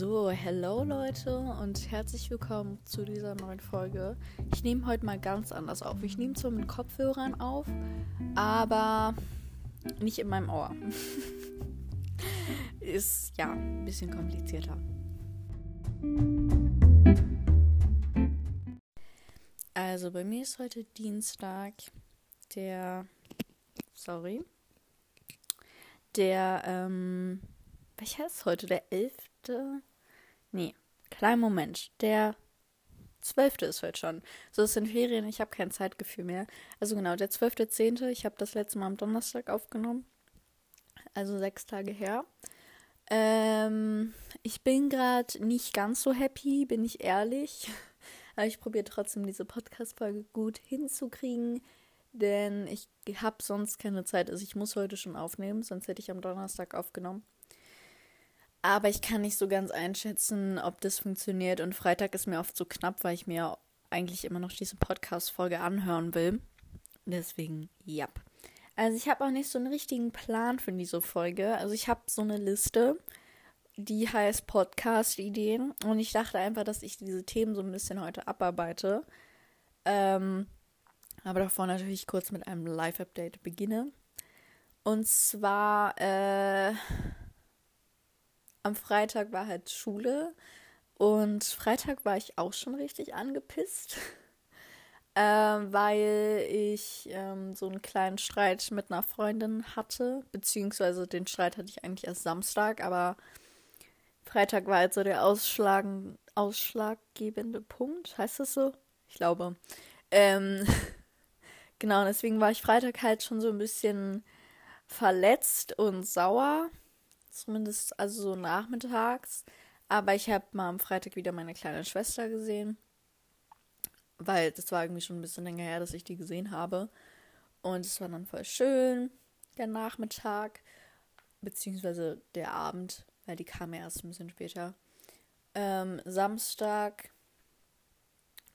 So, hello Leute und herzlich willkommen zu dieser neuen Folge. Ich nehme heute mal ganz anders auf. Ich nehme zwar mit Kopfhörern auf, aber nicht in meinem Ohr. Ist ja ein bisschen komplizierter. Also bei mir ist heute Dienstag, der, sorry, der, ähm, welcher ist heute? Der 11. Nee, kleinen Moment. Der 12. ist heute schon. So, es sind Ferien, ich habe kein Zeitgefühl mehr. Also genau, der 12.10. Ich habe das letzte Mal am Donnerstag aufgenommen. Also sechs Tage her. Ähm, ich bin gerade nicht ganz so happy, bin ich ehrlich. Aber ich probiere trotzdem diese Podcast-Folge gut hinzukriegen, denn ich habe sonst keine Zeit. Also ich muss heute schon aufnehmen, sonst hätte ich am Donnerstag aufgenommen. Aber ich kann nicht so ganz einschätzen, ob das funktioniert. Und Freitag ist mir oft so knapp, weil ich mir eigentlich immer noch diese Podcast-Folge anhören will. Deswegen, ja. Also ich habe auch nicht so einen richtigen Plan für diese Folge. Also ich habe so eine Liste, die heißt Podcast-Ideen. Und ich dachte einfach, dass ich diese Themen so ein bisschen heute abarbeite. Ähm, aber davor natürlich kurz mit einem Live-Update beginne. Und zwar, äh, am Freitag war halt Schule und Freitag war ich auch schon richtig angepisst, äh, weil ich ähm, so einen kleinen Streit mit einer Freundin hatte, beziehungsweise den Streit hatte ich eigentlich erst Samstag, aber Freitag war halt so der Ausschlag, ausschlaggebende Punkt, heißt das so? Ich glaube. Ähm, genau, deswegen war ich Freitag halt schon so ein bisschen verletzt und sauer Zumindest also so nachmittags. Aber ich habe mal am Freitag wieder meine kleine Schwester gesehen. Weil das war irgendwie schon ein bisschen länger her, dass ich die gesehen habe. Und es war dann voll schön, der Nachmittag. Beziehungsweise der Abend, weil die kam erst ein bisschen später. Ähm, Samstag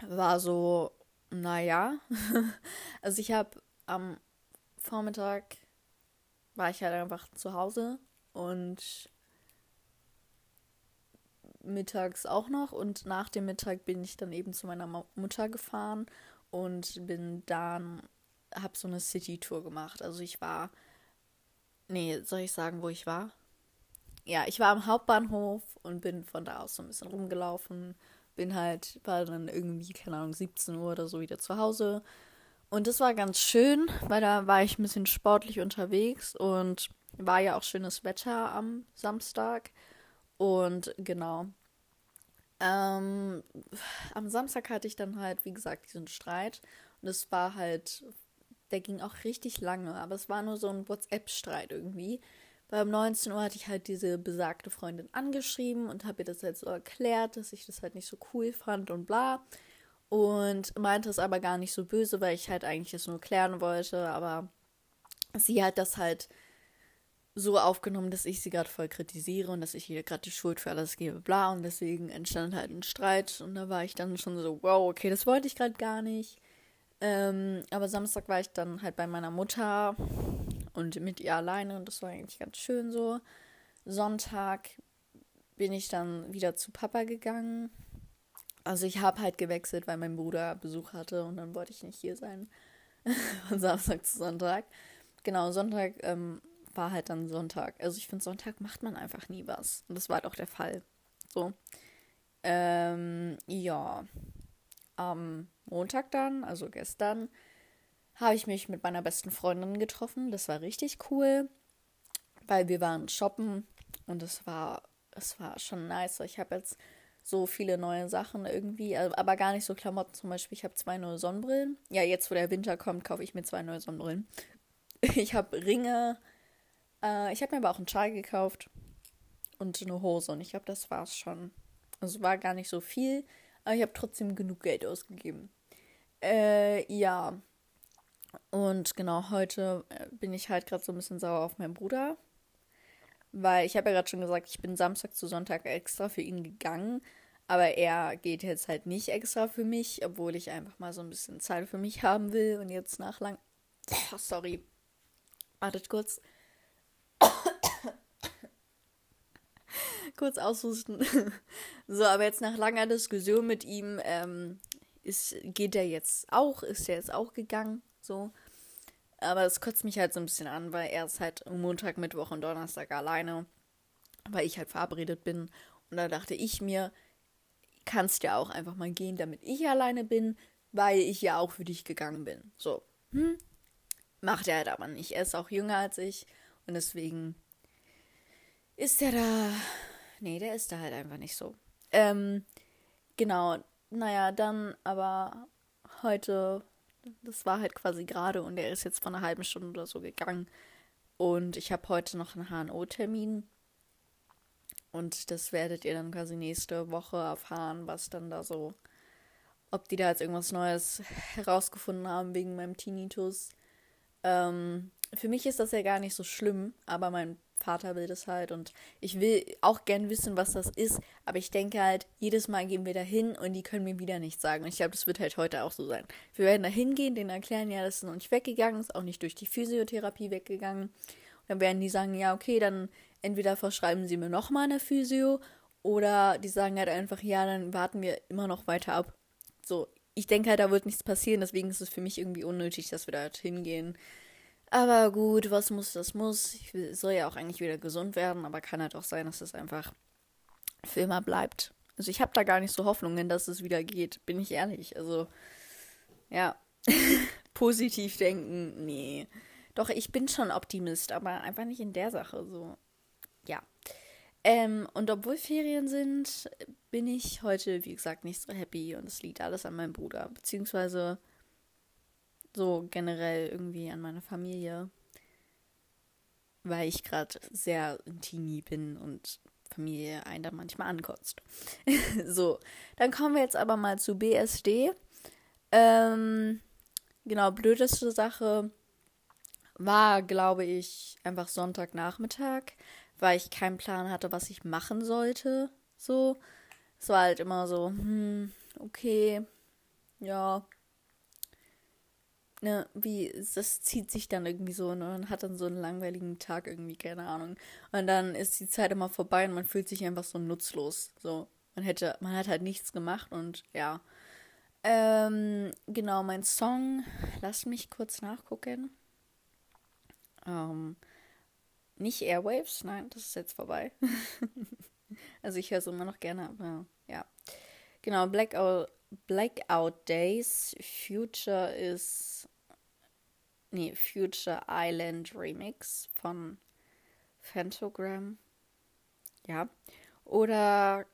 war so, naja. also ich habe am Vormittag war ich halt einfach zu Hause und mittags auch noch und nach dem Mittag bin ich dann eben zu meiner Mutter gefahren und bin dann habe so eine City Tour gemacht. Also ich war nee, soll ich sagen, wo ich war? Ja, ich war am Hauptbahnhof und bin von da aus so ein bisschen rumgelaufen, bin halt war dann irgendwie keine Ahnung 17 Uhr oder so wieder zu Hause. Und das war ganz schön, weil da war ich ein bisschen sportlich unterwegs und war ja auch schönes Wetter am Samstag. Und genau. Ähm, am Samstag hatte ich dann halt, wie gesagt, diesen Streit. Und es war halt, der ging auch richtig lange, aber es war nur so ein WhatsApp-Streit irgendwie. Weil um 19 Uhr hatte ich halt diese besagte Freundin angeschrieben und habe ihr das halt so erklärt, dass ich das halt nicht so cool fand und bla. Und meinte es aber gar nicht so böse, weil ich halt eigentlich es nur klären wollte. Aber sie hat das halt so aufgenommen, dass ich sie gerade voll kritisiere und dass ich ihr gerade die Schuld für alles gebe, bla. Und deswegen entstand halt ein Streit. Und da war ich dann schon so, wow, okay, das wollte ich gerade gar nicht. Ähm, aber Samstag war ich dann halt bei meiner Mutter und mit ihr alleine und das war eigentlich ganz schön so. Sonntag bin ich dann wieder zu Papa gegangen. Also ich habe halt gewechselt, weil mein Bruder Besuch hatte und dann wollte ich nicht hier sein. Von Samstag zu Sonntag. Genau, Sonntag ähm, war halt dann Sonntag. Also ich finde, Sonntag macht man einfach nie was. Und das war halt auch der Fall. So. Ähm, ja. Am Montag dann, also gestern, habe ich mich mit meiner besten Freundin getroffen. Das war richtig cool, weil wir waren shoppen und es war, es war schon nice. Ich habe jetzt so viele neue Sachen irgendwie, aber gar nicht so Klamotten. Zum Beispiel, ich habe zwei neue Sonnenbrillen. Ja, jetzt wo der Winter kommt, kaufe ich mir zwei neue Sonnenbrillen. Ich habe Ringe, äh, ich habe mir aber auch einen Schal gekauft und eine Hose und ich glaube, das war's schon. Also war gar nicht so viel, aber ich habe trotzdem genug Geld ausgegeben. Äh, ja. Und genau, heute äh, bin ich halt gerade so ein bisschen sauer auf meinen Bruder. Weil ich habe ja gerade schon gesagt, ich bin Samstag zu Sonntag extra für ihn gegangen. Aber er geht jetzt halt nicht extra für mich, obwohl ich einfach mal so ein bisschen Zeit für mich haben will. Und jetzt nach lang. Oh, sorry. Wartet kurz. Kurz aushusten. so, aber jetzt nach langer Diskussion mit ihm ähm, ist, geht er jetzt auch, ist er jetzt auch gegangen. So. Aber es kotzt mich halt so ein bisschen an, weil er ist halt Montag, Mittwoch und Donnerstag alleine, weil ich halt verabredet bin. Und da dachte ich mir, kannst ja auch einfach mal gehen, damit ich alleine bin, weil ich ja auch für dich gegangen bin. So. Hm? Macht er halt aber nicht. Er ist auch jünger als ich und deswegen ist er da. Nee, der ist da halt einfach nicht so. Ähm, genau. Naja, dann aber heute, das war halt quasi gerade und er ist jetzt vor einer halben Stunde oder so gegangen. Und ich habe heute noch einen HNO-Termin. Und das werdet ihr dann quasi nächste Woche erfahren, was dann da so, ob die da jetzt irgendwas Neues herausgefunden haben wegen meinem Tinnitus. Ähm, für mich ist das ja gar nicht so schlimm, aber mein Vater will das halt und ich will auch gern wissen, was das ist, aber ich denke halt, jedes Mal gehen wir da hin und die können mir wieder nichts sagen. Und ich glaube, das wird halt heute auch so sein. Wir werden da hingehen, denen erklären, ja, das ist noch nicht weggegangen, ist auch nicht durch die Physiotherapie weggegangen. Und dann werden die sagen, ja, okay, dann entweder verschreiben sie mir nochmal eine Physio oder die sagen halt einfach, ja, dann warten wir immer noch weiter ab. So, ich denke halt, da wird nichts passieren, deswegen ist es für mich irgendwie unnötig, dass wir da halt hingehen. Aber gut, was muss, das muss. Ich soll ja auch eigentlich wieder gesund werden, aber kann halt auch sein, dass es einfach für immer bleibt. Also ich habe da gar nicht so Hoffnungen, dass es wieder geht, bin ich ehrlich. Also, ja. Positiv denken, nee. Doch, ich bin schon Optimist, aber einfach nicht in der Sache. So, ja. Ähm, und obwohl Ferien sind, bin ich heute, wie gesagt, nicht so happy und es liegt alles an meinem Bruder. Beziehungsweise so generell irgendwie an meine Familie, weil ich gerade sehr teeny bin und Familie einen dann manchmal ankotzt. so, dann kommen wir jetzt aber mal zu BSD. Ähm, genau, blödeste Sache war, glaube ich, einfach Sonntagnachmittag, weil ich keinen Plan hatte, was ich machen sollte. So, es war halt immer so, hm, okay, ja, ne, wie, das zieht sich dann irgendwie so und man hat dann so einen langweiligen Tag irgendwie, keine Ahnung. Und dann ist die Zeit immer vorbei und man fühlt sich einfach so nutzlos. So, man hätte, man hat halt nichts gemacht und ja. Ähm, genau, mein Song, lass mich kurz nachgucken. Ähm, nicht Airwaves, nein, das ist jetzt vorbei. also ich höre es immer noch gerne, aber ja. Genau, Blackout, Blackout Days. Future ist nee, Future Island Remix von Phantogram. Ja. Oder,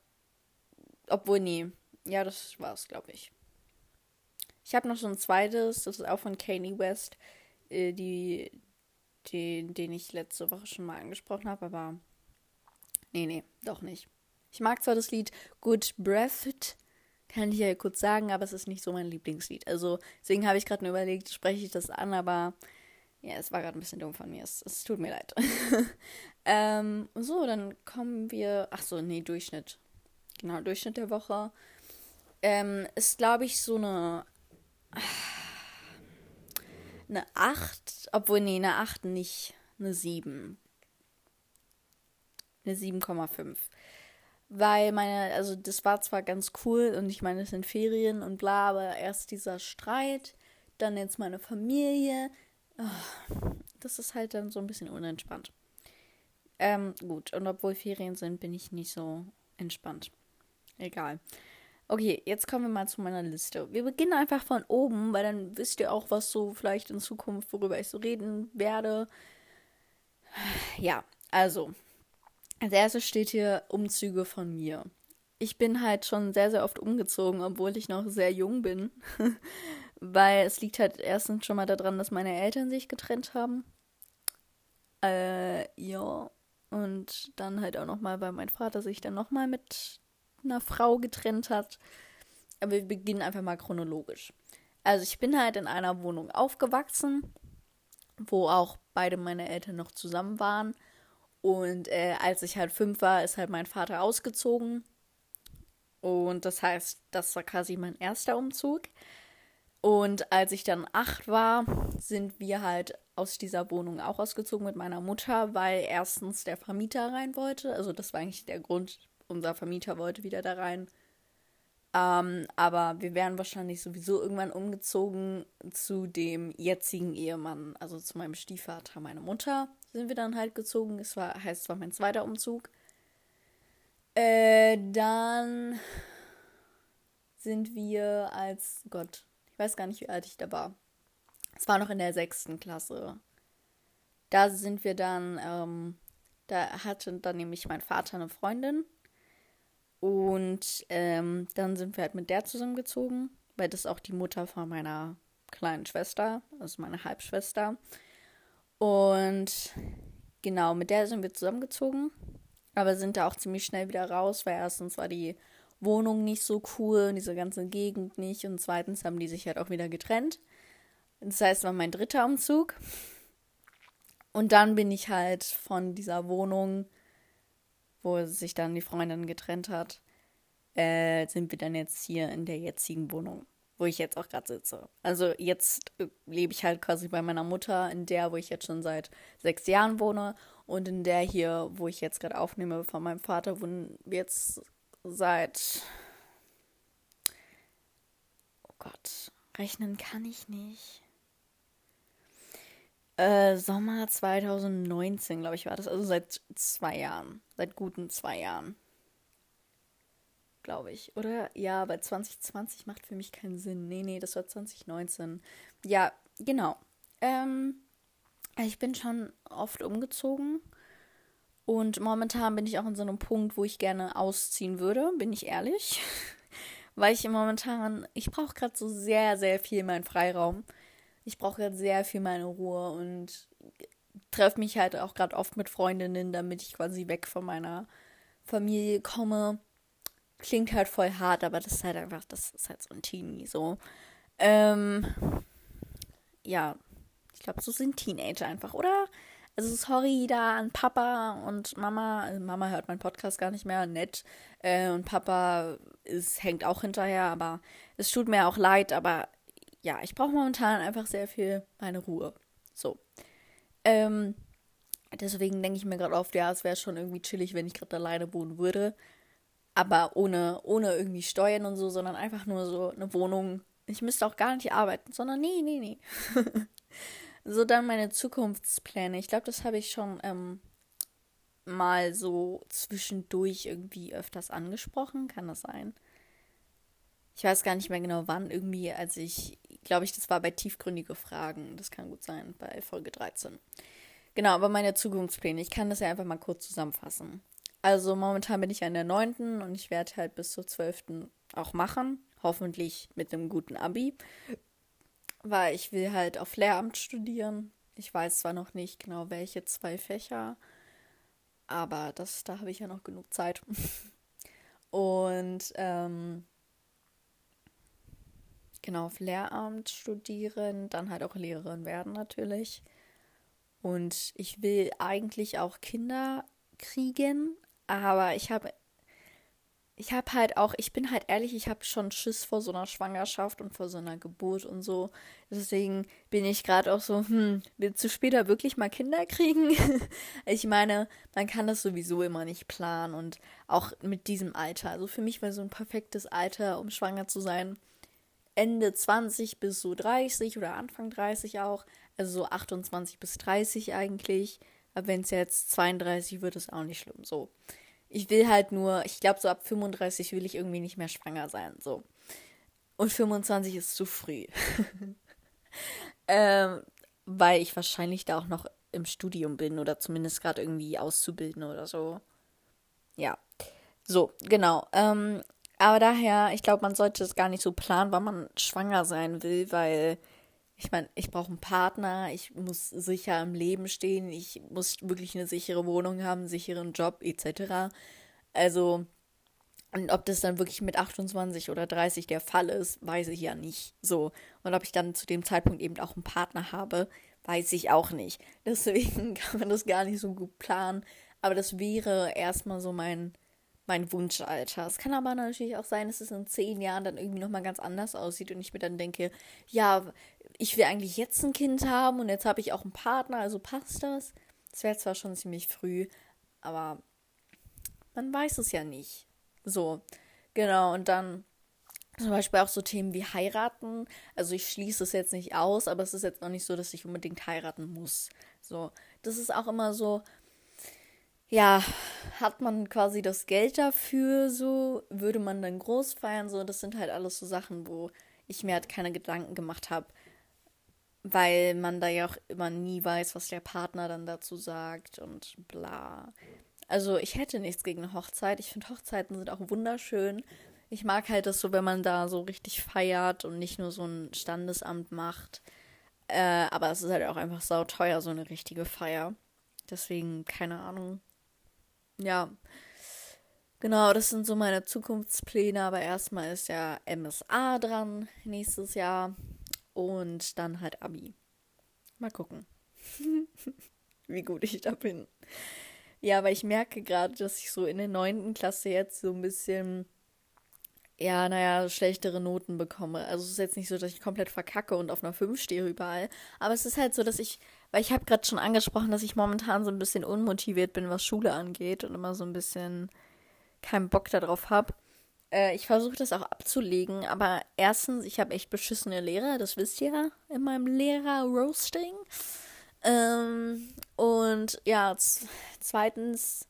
obwohl, nee. Ja, das war's, glaube ich. Ich habe noch so ein zweites, das ist auch von Kanye West, äh, die, die, den ich letzte Woche schon mal angesprochen habe, aber nee, nee, doch nicht. Ich mag zwar das Lied Good Breath, kann ich ja kurz sagen, aber es ist nicht so mein Lieblingslied. Also deswegen habe ich gerade nur überlegt, spreche ich das an, aber ja, es war gerade ein bisschen dumm von mir. Es, es tut mir leid. ähm, so, dann kommen wir. Ach so, nee, Durchschnitt. Genau, Durchschnitt der Woche. Ähm, ist, glaube ich, so eine. Eine 8. Obwohl, nee, eine 8 nicht. Eine 7. Eine 7,5 weil meine, also das war zwar ganz cool und ich meine, es sind Ferien und bla, aber erst dieser Streit, dann jetzt meine Familie, oh, das ist halt dann so ein bisschen unentspannt. Ähm, gut, und obwohl Ferien sind, bin ich nicht so entspannt. Egal. Okay, jetzt kommen wir mal zu meiner Liste. Wir beginnen einfach von oben, weil dann wisst ihr auch, was so vielleicht in Zukunft, worüber ich so reden werde. Ja, also, als erstes steht hier Umzüge von mir. Ich bin halt schon sehr, sehr oft umgezogen, obwohl ich noch sehr jung bin. weil es liegt halt erstens schon mal daran, dass meine Eltern sich getrennt haben. Äh, ja. Und dann halt auch nochmal, weil mein Vater sich dann nochmal mit einer Frau getrennt hat. Aber wir beginnen einfach mal chronologisch. Also ich bin halt in einer Wohnung aufgewachsen, wo auch beide meine Eltern noch zusammen waren. Und äh, als ich halt fünf war, ist halt mein Vater ausgezogen. Und das heißt, das war quasi mein erster Umzug. Und als ich dann acht war, sind wir halt aus dieser Wohnung auch ausgezogen mit meiner Mutter, weil erstens der Vermieter rein wollte. Also das war eigentlich der Grund, unser Vermieter wollte wieder da rein. Ähm, aber wir wären wahrscheinlich sowieso irgendwann umgezogen zu dem jetzigen Ehemann, also zu meinem Stiefvater, meiner Mutter, sind wir dann halt gezogen. Es war, heißt, es war mein zweiter Umzug. Äh, dann sind wir als, Gott, ich weiß gar nicht, wie alt ich da war. Es war noch in der sechsten Klasse. Da sind wir dann, ähm, da hatte dann nämlich mein Vater eine Freundin und ähm, dann sind wir halt mit der zusammengezogen, weil das auch die Mutter von meiner kleinen Schwester, also meine Halbschwester. Und genau, mit der sind wir zusammengezogen, aber sind da auch ziemlich schnell wieder raus, weil erstens war die Wohnung nicht so cool, diese ganze Gegend nicht und zweitens haben die sich halt auch wieder getrennt. Das heißt, war mein dritter Umzug. Und dann bin ich halt von dieser Wohnung wo sich dann die Freundin getrennt hat, äh, sind wir dann jetzt hier in der jetzigen Wohnung, wo ich jetzt auch gerade sitze. Also jetzt äh, lebe ich halt quasi bei meiner Mutter, in der, wo ich jetzt schon seit sechs Jahren wohne und in der hier, wo ich jetzt gerade aufnehme, von meinem Vater, wohnen wir jetzt seit... Oh Gott, rechnen kann ich nicht. Äh, Sommer 2019, glaube ich, war das. Also seit zwei Jahren. Seit guten zwei Jahren. Glaube ich. Oder? Ja, bei 2020 macht für mich keinen Sinn. Nee, nee, das war 2019. Ja, genau. Ähm, ich bin schon oft umgezogen. Und momentan bin ich auch in so einem Punkt, wo ich gerne ausziehen würde, bin ich ehrlich. Weil ich momentan, ich brauche gerade so sehr, sehr viel meinen Freiraum ich brauche jetzt sehr viel meine Ruhe und treffe mich halt auch gerade oft mit Freundinnen, damit ich quasi weg von meiner Familie komme. Klingt halt voll hart, aber das ist halt einfach, das ist halt so ein Teenie so. Ähm, ja, ich glaube, so sind Teenager einfach, oder? Also sorry da an Papa und Mama. Also Mama hört meinen Podcast gar nicht mehr, nett. Äh, und Papa ist, hängt auch hinterher, aber es tut mir auch leid, aber ja, ich brauche momentan einfach sehr viel meine Ruhe. So. Ähm, deswegen denke ich mir gerade oft, ja, es wäre schon irgendwie chillig, wenn ich gerade alleine wohnen würde. Aber ohne, ohne irgendwie Steuern und so, sondern einfach nur so eine Wohnung. Ich müsste auch gar nicht arbeiten, sondern nee, nee, nee. so dann meine Zukunftspläne. Ich glaube, das habe ich schon ähm, mal so zwischendurch irgendwie öfters angesprochen. Kann das sein? Ich weiß gar nicht mehr genau wann, irgendwie, als ich glaube ich, das war bei tiefgründige Fragen. Das kann gut sein, bei Folge 13. Genau, aber meine Zukunftspläne. Ich kann das ja einfach mal kurz zusammenfassen. Also momentan bin ich ja in der 9. und ich werde halt bis zur 12. auch machen. Hoffentlich mit einem guten Abi. Weil ich will halt auf Lehramt studieren. Ich weiß zwar noch nicht genau, welche zwei Fächer, aber das, da habe ich ja noch genug Zeit. und ähm, genau auf Lehramt studieren, dann halt auch Lehrerin werden natürlich. Und ich will eigentlich auch Kinder kriegen, aber ich habe ich habe halt auch, ich bin halt ehrlich, ich habe schon Schiss vor so einer Schwangerschaft und vor so einer Geburt und so. Deswegen bin ich gerade auch so, hm, willst du später wirklich mal Kinder kriegen? ich meine, man kann das sowieso immer nicht planen und auch mit diesem Alter. Also für mich war so ein perfektes Alter, um schwanger zu sein, Ende 20 bis so 30 oder Anfang 30 auch. Also so 28 bis 30 eigentlich. Aber wenn es jetzt 32 wird, ist auch nicht schlimm. So. Ich will halt nur, ich glaube, so ab 35 will ich irgendwie nicht mehr schwanger sein. So. Und 25 ist zu früh. ähm, weil ich wahrscheinlich da auch noch im Studium bin oder zumindest gerade irgendwie auszubilden oder so. Ja. So, genau. Ähm, aber daher, ich glaube, man sollte es gar nicht so planen, wann man schwanger sein will, weil ich meine, ich brauche einen Partner, ich muss sicher im Leben stehen, ich muss wirklich eine sichere Wohnung haben, einen sicheren Job etc. Also, und ob das dann wirklich mit 28 oder 30 der Fall ist, weiß ich ja nicht. So. Und ob ich dann zu dem Zeitpunkt eben auch einen Partner habe, weiß ich auch nicht. Deswegen kann man das gar nicht so gut planen. Aber das wäre erstmal so mein mein Wunschalter. Es kann aber natürlich auch sein, dass es in zehn Jahren dann irgendwie nochmal ganz anders aussieht und ich mir dann denke, ja, ich will eigentlich jetzt ein Kind haben und jetzt habe ich auch einen Partner, also passt das. Das wäre zwar schon ziemlich früh, aber man weiß es ja nicht. So, genau, und dann zum Beispiel auch so Themen wie heiraten. Also ich schließe es jetzt nicht aus, aber es ist jetzt noch nicht so, dass ich unbedingt heiraten muss. So, das ist auch immer so, ja, hat man quasi das Geld dafür, so, würde man dann groß feiern, so, das sind halt alles so Sachen, wo ich mir halt keine Gedanken gemacht habe, weil man da ja auch immer nie weiß, was der Partner dann dazu sagt und bla. Also ich hätte nichts gegen eine Hochzeit. Ich finde Hochzeiten sind auch wunderschön. Ich mag halt das so, wenn man da so richtig feiert und nicht nur so ein Standesamt macht. Äh, aber es ist halt auch einfach sauteuer, so eine richtige Feier. Deswegen, keine Ahnung ja, genau, das sind so meine Zukunftspläne, aber erstmal ist ja MSA dran nächstes Jahr und dann halt Abi. Mal gucken, wie gut ich da bin. Ja, aber ich merke gerade, dass ich so in der neunten Klasse jetzt so ein bisschen, ja, naja, schlechtere Noten bekomme. Also es ist jetzt nicht so, dass ich komplett verkacke und auf einer 5 stehe überall. Aber es ist halt so, dass ich weil ich habe gerade schon angesprochen, dass ich momentan so ein bisschen unmotiviert bin, was Schule angeht und immer so ein bisschen keinen Bock darauf habe. Äh, ich versuche das auch abzulegen, aber erstens, ich habe echt beschissene Lehrer, das wisst ihr ja in meinem Lehrer-Roasting. Ähm, und ja, zweitens,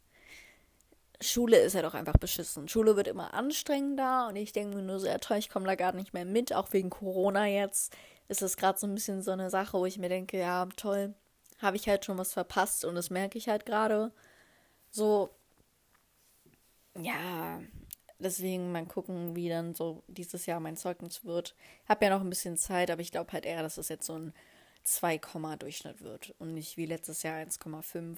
Schule ist ja doch einfach beschissen. Schule wird immer anstrengender und ich denke mir nur so, ja toll, ich komme da gar nicht mehr mit, auch wegen Corona jetzt ist es gerade so ein bisschen so eine Sache, wo ich mir denke, ja, toll, habe ich halt schon was verpasst und das merke ich halt gerade. So, ja, deswegen mal gucken, wie dann so dieses Jahr mein Zeugnis wird. Hab ja noch ein bisschen Zeit, aber ich glaube halt eher, dass es jetzt so ein 2, Durchschnitt wird und nicht wie letztes Jahr 1,5.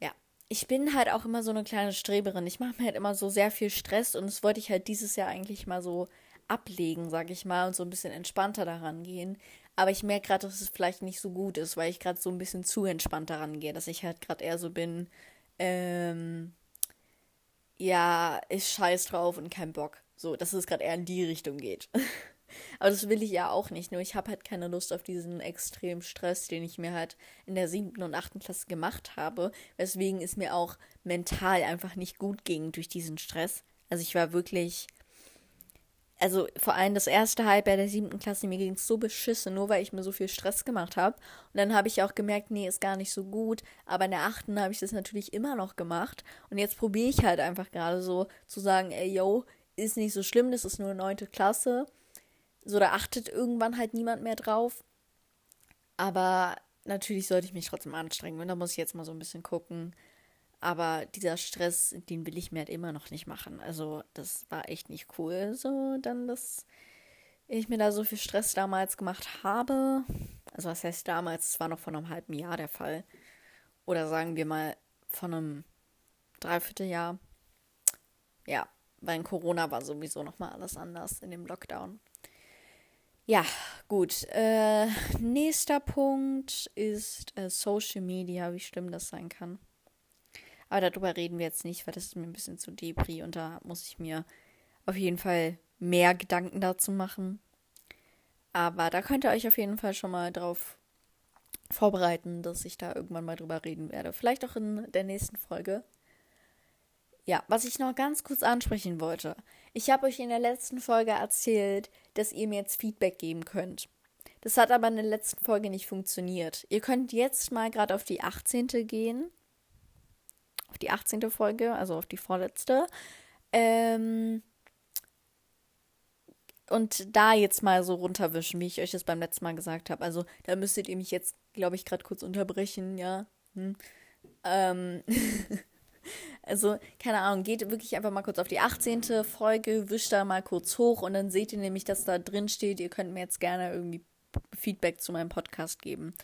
Ja, ich bin halt auch immer so eine kleine Streberin. Ich mache mir halt immer so sehr viel Stress und das wollte ich halt dieses Jahr eigentlich mal so ablegen, sag ich mal, und so ein bisschen entspannter daran gehen. Aber ich merke gerade, dass es vielleicht nicht so gut ist, weil ich gerade so ein bisschen zu entspannt daran gehe, dass ich halt gerade eher so bin, ähm, ja, ist scheiß drauf und kein Bock. So, dass es gerade eher in die Richtung geht. Aber das will ich ja auch nicht. Nur ich habe halt keine Lust auf diesen extremen Stress, den ich mir halt in der siebten und achten Klasse gemacht habe. Weswegen es mir auch mental einfach nicht gut ging durch diesen Stress. Also ich war wirklich also vor allem das erste Halbjahr der siebten Klasse, mir ging es so beschissen, nur weil ich mir so viel Stress gemacht habe. Und dann habe ich auch gemerkt, nee, ist gar nicht so gut. Aber in der achten habe ich das natürlich immer noch gemacht. Und jetzt probiere ich halt einfach gerade so zu sagen, ey, yo, ist nicht so schlimm, das ist nur neunte Klasse. So, da achtet irgendwann halt niemand mehr drauf. Aber natürlich sollte ich mich trotzdem anstrengen. Und da muss ich jetzt mal so ein bisschen gucken, aber dieser Stress, den will ich mir halt immer noch nicht machen. Also, das war echt nicht cool, so dann, dass ich mir da so viel Stress damals gemacht habe. Also, was heißt damals? Es war noch vor einem halben Jahr der Fall. Oder sagen wir mal von einem Dreivierteljahr. Ja, weil in Corona war sowieso nochmal alles anders in dem Lockdown. Ja, gut. Äh, nächster Punkt ist äh, Social Media, wie schlimm das sein kann. Aber darüber reden wir jetzt nicht, weil das ist mir ein bisschen zu depri und da muss ich mir auf jeden Fall mehr Gedanken dazu machen. Aber da könnt ihr euch auf jeden Fall schon mal drauf vorbereiten, dass ich da irgendwann mal drüber reden werde. Vielleicht auch in der nächsten Folge. Ja, was ich noch ganz kurz ansprechen wollte. Ich habe euch in der letzten Folge erzählt, dass ihr mir jetzt Feedback geben könnt. Das hat aber in der letzten Folge nicht funktioniert. Ihr könnt jetzt mal gerade auf die 18. gehen auf die 18. Folge, also auf die vorletzte. Ähm, und da jetzt mal so runterwischen, wie ich euch das beim letzten Mal gesagt habe. Also da müsstet ihr mich jetzt, glaube ich, gerade kurz unterbrechen, ja. Hm. Ähm also, keine Ahnung, geht wirklich einfach mal kurz auf die 18. Folge, wischt da mal kurz hoch und dann seht ihr nämlich, dass da drin steht, ihr könnt mir jetzt gerne irgendwie Feedback zu meinem Podcast geben.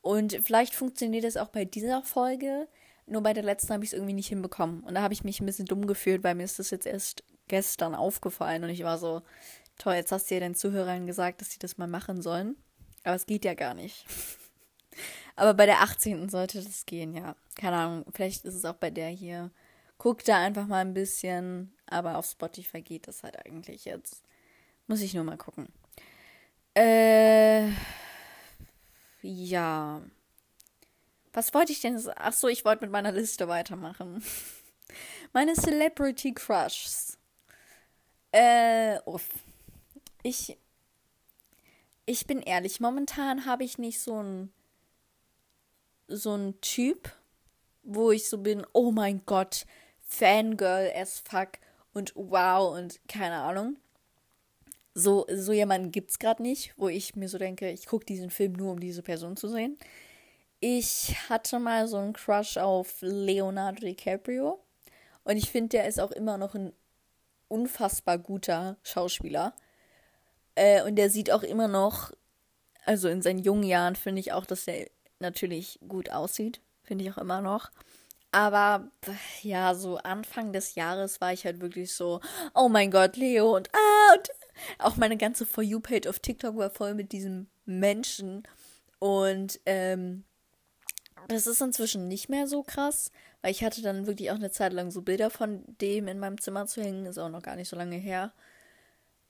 Und vielleicht funktioniert das auch bei dieser Folge. Nur bei der letzten habe ich es irgendwie nicht hinbekommen. Und da habe ich mich ein bisschen dumm gefühlt, weil mir ist das jetzt erst gestern aufgefallen und ich war so, toll, jetzt hast du ja den Zuhörern gesagt, dass sie das mal machen sollen. Aber es geht ja gar nicht. Aber bei der 18. sollte das gehen, ja. Keine Ahnung, vielleicht ist es auch bei der hier. Guck da einfach mal ein bisschen, aber auf Spotify geht das halt eigentlich jetzt. Muss ich nur mal gucken. Äh, ja. Was wollte ich denn? Ach so, ich wollte mit meiner Liste weitermachen. Meine Celebrity Crushs. Äh, uff. Ich. Ich bin ehrlich, momentan habe ich nicht so ein. so ein Typ, wo ich so bin, oh mein Gott, Fangirl as fuck und wow und keine Ahnung. So, so jemanden es gerade nicht, wo ich mir so denke, ich gucke diesen Film nur, um diese Person zu sehen. Ich hatte mal so einen Crush auf Leonardo DiCaprio. Und ich finde, der ist auch immer noch ein unfassbar guter Schauspieler. Äh, und der sieht auch immer noch, also in seinen jungen Jahren finde ich auch, dass der natürlich gut aussieht. Finde ich auch immer noch. Aber ja, so Anfang des Jahres war ich halt wirklich so, oh mein Gott, Leo und ah, und auch meine ganze For You-Page auf TikTok war voll mit diesem Menschen. Und ähm, das ist inzwischen nicht mehr so krass, weil ich hatte dann wirklich auch eine Zeit lang so Bilder von dem in meinem Zimmer zu hängen, ist auch noch gar nicht so lange her.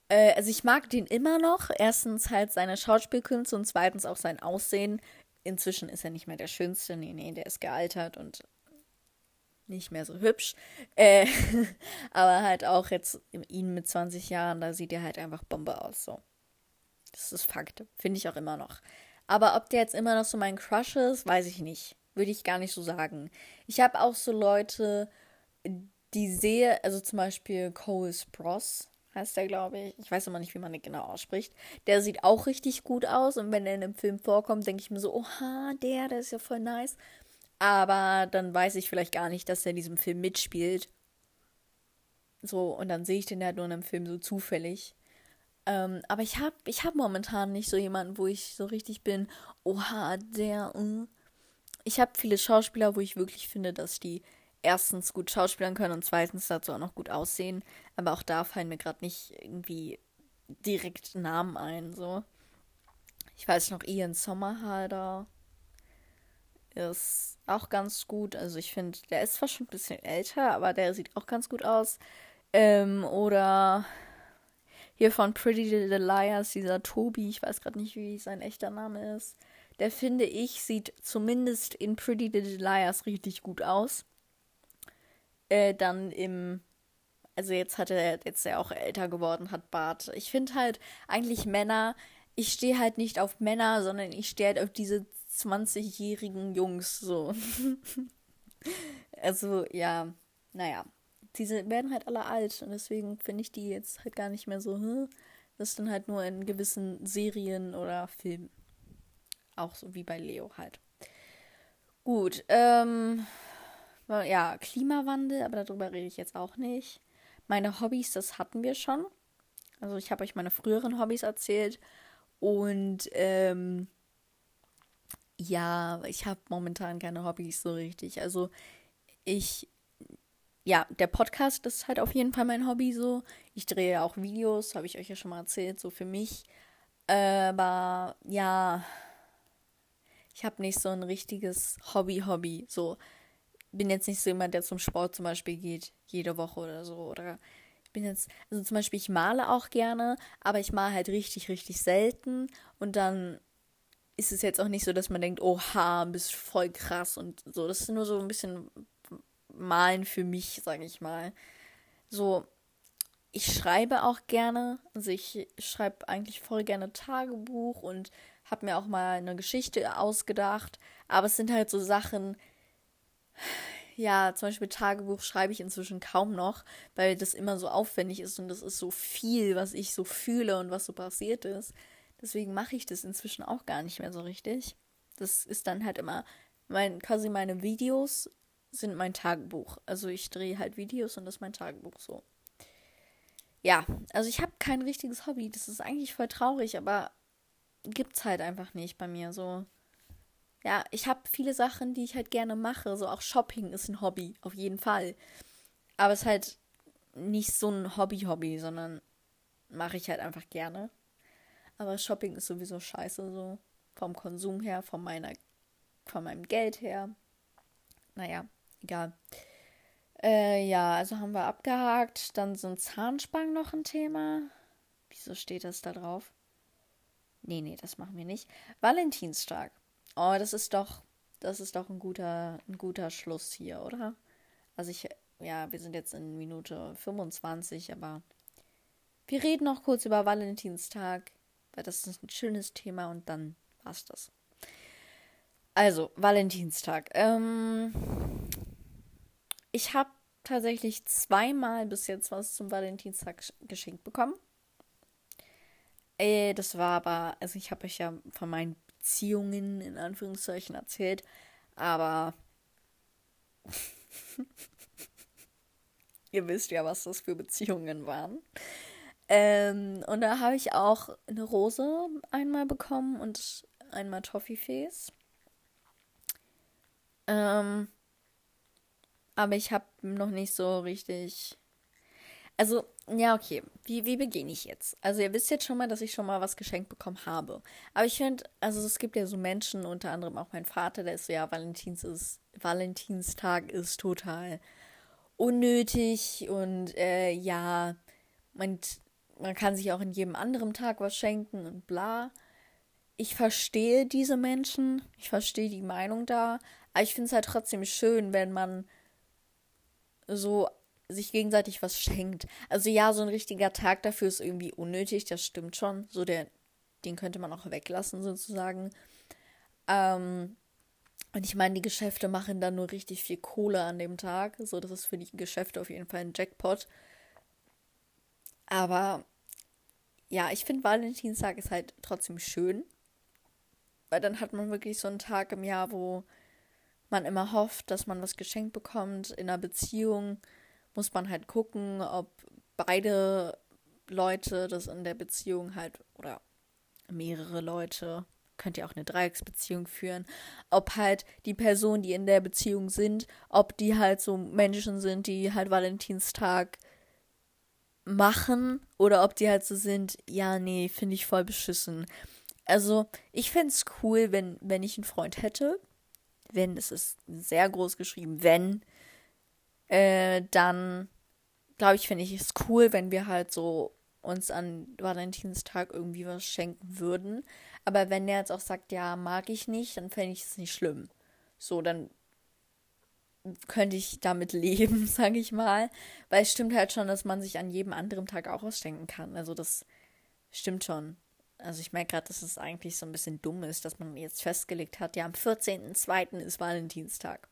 Äh, also ich mag den immer noch. Erstens halt seine Schauspielkünste und zweitens auch sein Aussehen. Inzwischen ist er nicht mehr der Schönste, nee, nee, der ist gealtert und nicht mehr so hübsch. Äh, aber halt auch jetzt ihn mit 20 Jahren, da sieht er halt einfach Bombe aus, so. Das ist Fakt. Finde ich auch immer noch. Aber ob der jetzt immer noch so mein Crush ist, weiß ich nicht. Würde ich gar nicht so sagen. Ich habe auch so Leute, die sehe, also zum Beispiel Cole Spross heißt der, glaube ich. Ich weiß immer nicht, wie man den genau ausspricht. Der sieht auch richtig gut aus und wenn er in einem Film vorkommt, denke ich mir so, oha, der, der ist ja voll nice. Aber dann weiß ich vielleicht gar nicht, dass er in diesem Film mitspielt. So, und dann sehe ich den halt nur in einem Film so zufällig. Ähm, aber ich habe ich hab momentan nicht so jemanden, wo ich so richtig bin, oha, der. Uh. Ich habe viele Schauspieler, wo ich wirklich finde, dass die erstens gut schauspielern können und zweitens dazu auch noch gut aussehen. Aber auch da fallen mir gerade nicht irgendwie direkt Namen ein. So. Ich weiß noch, Ian Sommerhalder ist auch ganz gut. Also ich finde, der ist zwar schon ein bisschen älter, aber der sieht auch ganz gut aus. Ähm, oder hier von Pretty Little Liars, dieser Tobi, ich weiß gerade nicht, wie sein echter Name ist. Der finde ich, sieht zumindest in Pretty Little Liars richtig gut aus. Äh, dann im, also jetzt hat er, jetzt ist er auch älter geworden, hat Bart. Ich finde halt eigentlich Männer, ich stehe halt nicht auf Männer, sondern ich stehe halt auf diese 20-jährigen Jungs, so. also, ja, naja. Diese werden halt alle alt und deswegen finde ich die jetzt halt gar nicht mehr so, hm? Das ist dann halt nur in gewissen Serien oder Filmen. Auch so wie bei Leo halt. Gut, ähm, ja, Klimawandel, aber darüber rede ich jetzt auch nicht. Meine Hobbys, das hatten wir schon. Also ich habe euch meine früheren Hobbys erzählt und ähm, ja, ich habe momentan keine Hobbys so richtig. Also ich, ja, der Podcast ist halt auf jeden Fall mein Hobby so. Ich drehe auch Videos, habe ich euch ja schon mal erzählt, so für mich. Aber ja, ich habe nicht so ein richtiges Hobby-Hobby. So, bin jetzt nicht so jemand, der zum Sport zum Beispiel geht, jede Woche oder so. Oder ich bin jetzt, also zum Beispiel, ich male auch gerne, aber ich male halt richtig, richtig selten. Und dann ist es jetzt auch nicht so, dass man denkt, oha, bist voll krass und so. Das ist nur so ein bisschen Malen für mich, sage ich mal. So, ich schreibe auch gerne. Also ich schreibe eigentlich voll gerne Tagebuch und habe mir auch mal eine Geschichte ausgedacht. Aber es sind halt so Sachen, ja, zum Beispiel Tagebuch schreibe ich inzwischen kaum noch, weil das immer so aufwendig ist und das ist so viel, was ich so fühle und was so passiert ist. Deswegen mache ich das inzwischen auch gar nicht mehr so richtig. Das ist dann halt immer, mein, quasi meine Videos sind mein Tagebuch. Also ich drehe halt Videos und das ist mein Tagebuch so. Ja, also ich habe kein richtiges Hobby. Das ist eigentlich voll traurig, aber gibt's halt einfach nicht bei mir so. Ja, ich habe viele Sachen, die ich halt gerne mache. So auch Shopping ist ein Hobby, auf jeden Fall. Aber es ist halt nicht so ein Hobby-Hobby, sondern mache ich halt einfach gerne. Aber Shopping ist sowieso scheiße, so vom Konsum her, von meiner, von meinem Geld her. Naja, egal. Äh, ja, also haben wir abgehakt. Dann sind Zahnspangen noch ein Thema. Wieso steht das da drauf? Nee, nee, das machen wir nicht. Valentinstag. Oh, das ist doch, das ist doch ein guter, ein guter Schluss hier, oder? Also ich, ja, wir sind jetzt in Minute 25, aber wir reden noch kurz über Valentinstag, weil das ist ein schönes Thema und dann war's das. Also, Valentinstag. Ähm, ich habe tatsächlich zweimal bis jetzt was zum Valentinstag geschenkt bekommen. Äh, das war aber, also ich habe euch ja von meinen Beziehungen in Anführungszeichen erzählt, aber ihr wisst ja, was das für Beziehungen waren. Ähm, und da habe ich auch eine Rose einmal bekommen und einmal Toffifees. Ähm, aber ich habe noch nicht so richtig. Also, ja, okay. Wie, wie beginne ich jetzt? Also, ihr wisst jetzt schon mal, dass ich schon mal was geschenkt bekommen habe. Aber ich finde, also es gibt ja so Menschen, unter anderem auch mein Vater, der ist so, ja, Valentins ist, Valentinstag ist total unnötig und äh, ja, man, man kann sich auch in jedem anderen Tag was schenken und bla. Ich verstehe diese Menschen, ich verstehe die Meinung da, aber ich finde es halt trotzdem schön, wenn man so sich gegenseitig was schenkt. Also ja, so ein richtiger Tag dafür ist irgendwie unnötig, das stimmt schon. So der, den könnte man auch weglassen sozusagen. Ähm, und ich meine, die Geschäfte machen dann nur richtig viel Kohle an dem Tag. So, das ist für die Geschäfte auf jeden Fall ein Jackpot. Aber ja, ich finde Valentinstag ist halt trotzdem schön. Weil dann hat man wirklich so einen Tag im Jahr, wo man immer hofft, dass man was geschenkt bekommt. In einer Beziehung muss man halt gucken, ob beide Leute das in der Beziehung halt oder mehrere Leute könnt ihr auch eine Dreiecksbeziehung führen, ob halt die Personen, die in der Beziehung sind, ob die halt so Menschen sind, die halt Valentinstag machen oder ob die halt so sind, ja, nee, finde ich voll beschissen. Also, ich fände es cool, wenn, wenn ich einen Freund hätte, wenn, es ist sehr groß geschrieben, wenn, äh, dann glaube ich, finde ich es cool, wenn wir halt so uns an Valentinstag irgendwie was schenken würden. Aber wenn der jetzt auch sagt, ja, mag ich nicht, dann fände ich es nicht schlimm. So, dann könnte ich damit leben, sage ich mal. Weil es stimmt halt schon, dass man sich an jedem anderen Tag auch was schenken kann. Also das stimmt schon. Also ich merke gerade, dass es eigentlich so ein bisschen dumm ist, dass man jetzt festgelegt hat, ja, am 14.02. ist Valentinstag.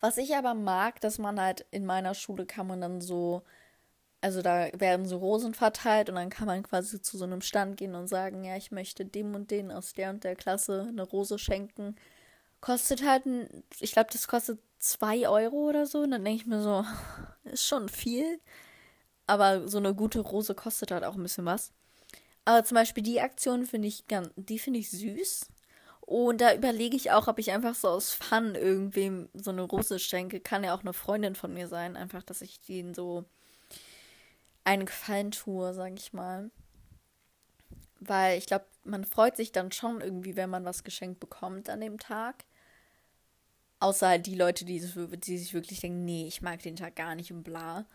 Was ich aber mag, dass man halt in meiner Schule kann man dann so, also da werden so Rosen verteilt und dann kann man quasi zu so einem Stand gehen und sagen, ja, ich möchte dem und den aus der und der Klasse eine Rose schenken. Kostet halt, ein, ich glaube, das kostet zwei Euro oder so. Und dann denke ich mir so, ist schon viel. Aber so eine gute Rose kostet halt auch ein bisschen was. Aber zum Beispiel die Aktion finde ich ganz, die finde ich süß. Und da überlege ich auch, ob ich einfach so aus Fun irgendwem so eine Rose schenke. Kann ja auch eine Freundin von mir sein. Einfach, dass ich denen so einen Gefallen tue, sag ich mal. Weil ich glaube, man freut sich dann schon irgendwie, wenn man was geschenkt bekommt an dem Tag. Außer halt die Leute, die, die sich wirklich denken, nee, ich mag den Tag gar nicht und bla.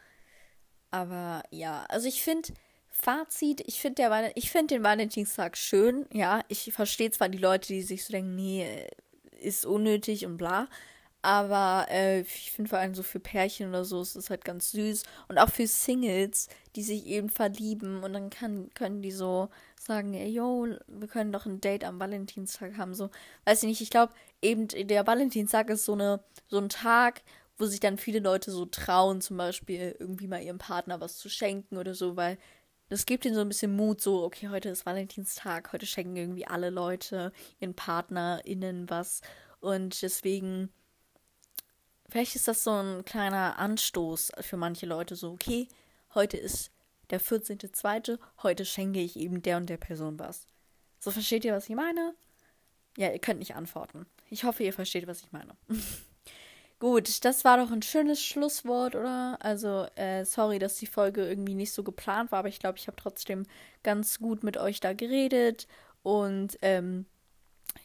Aber ja, also ich finde, Fazit, ich finde find den Valentinstag schön. Ja, ich verstehe zwar die Leute, die sich so denken, nee, ist unnötig und bla. Aber äh, ich finde vor allem so für Pärchen oder so ist es halt ganz süß. Und auch für Singles, die sich eben verlieben. Und dann kann, können die so sagen, ey, yo, wir können doch ein Date am Valentinstag haben. So, weiß ich nicht, ich glaube, eben der Valentinstag ist so, eine, so ein Tag, wo sich dann viele Leute so trauen, zum Beispiel irgendwie mal ihrem Partner was zu schenken oder so, weil das gibt ihnen so ein bisschen Mut, so, okay, heute ist Valentinstag, heute schenken irgendwie alle Leute ihren PartnerInnen was. Und deswegen, vielleicht ist das so ein kleiner Anstoß für manche Leute, so, okay, heute ist der 14.2., heute schenke ich eben der und der Person was. So, versteht ihr, was ich meine? Ja, ihr könnt nicht antworten. Ich hoffe, ihr versteht, was ich meine. Gut, das war doch ein schönes Schlusswort, oder? Also, äh, sorry, dass die Folge irgendwie nicht so geplant war, aber ich glaube, ich habe trotzdem ganz gut mit euch da geredet. Und ähm,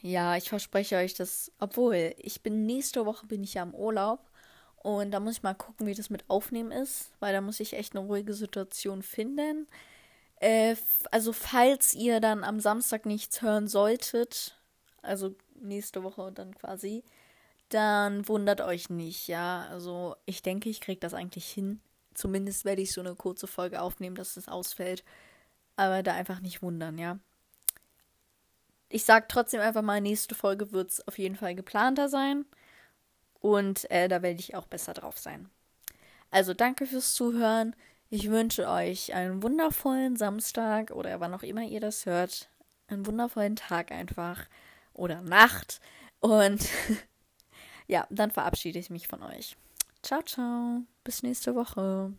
ja, ich verspreche euch, dass, obwohl, ich bin nächste Woche bin ich ja im Urlaub. Und da muss ich mal gucken, wie das mit Aufnehmen ist, weil da muss ich echt eine ruhige Situation finden. Äh, also falls ihr dann am Samstag nichts hören solltet, also nächste Woche dann quasi, dann wundert euch nicht, ja. Also ich denke, ich kriege das eigentlich hin. Zumindest werde ich so eine kurze Folge aufnehmen, dass es ausfällt. Aber da einfach nicht wundern, ja. Ich sag trotzdem einfach mal, nächste Folge wird es auf jeden Fall geplanter sein. Und äh, da werde ich auch besser drauf sein. Also danke fürs Zuhören. Ich wünsche euch einen wundervollen Samstag oder wann auch immer ihr das hört. Einen wundervollen Tag einfach. Oder Nacht. Und ja, dann verabschiede ich mich von euch. Ciao, ciao. Bis nächste Woche.